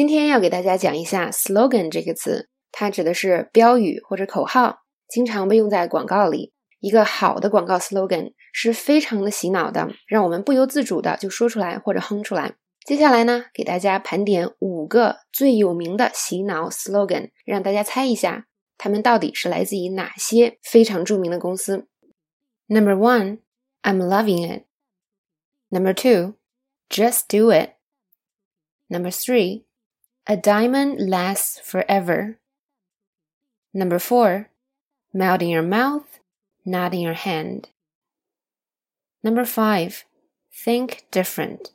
今天要给大家讲一下 slogan 这个词，它指的是标语或者口号，经常被用在广告里。一个好的广告 slogan 是非常的洗脑的，让我们不由自主的就说出来或者哼出来。接下来呢，给大家盘点五个最有名的洗脑 slogan，让大家猜一下，他们到底是来自于哪些非常著名的公司。Number one, I'm loving it. Number two, just do it. Number three, a diamond lasts forever. Number four, melt in your mouth not in your hand. Number five, think different.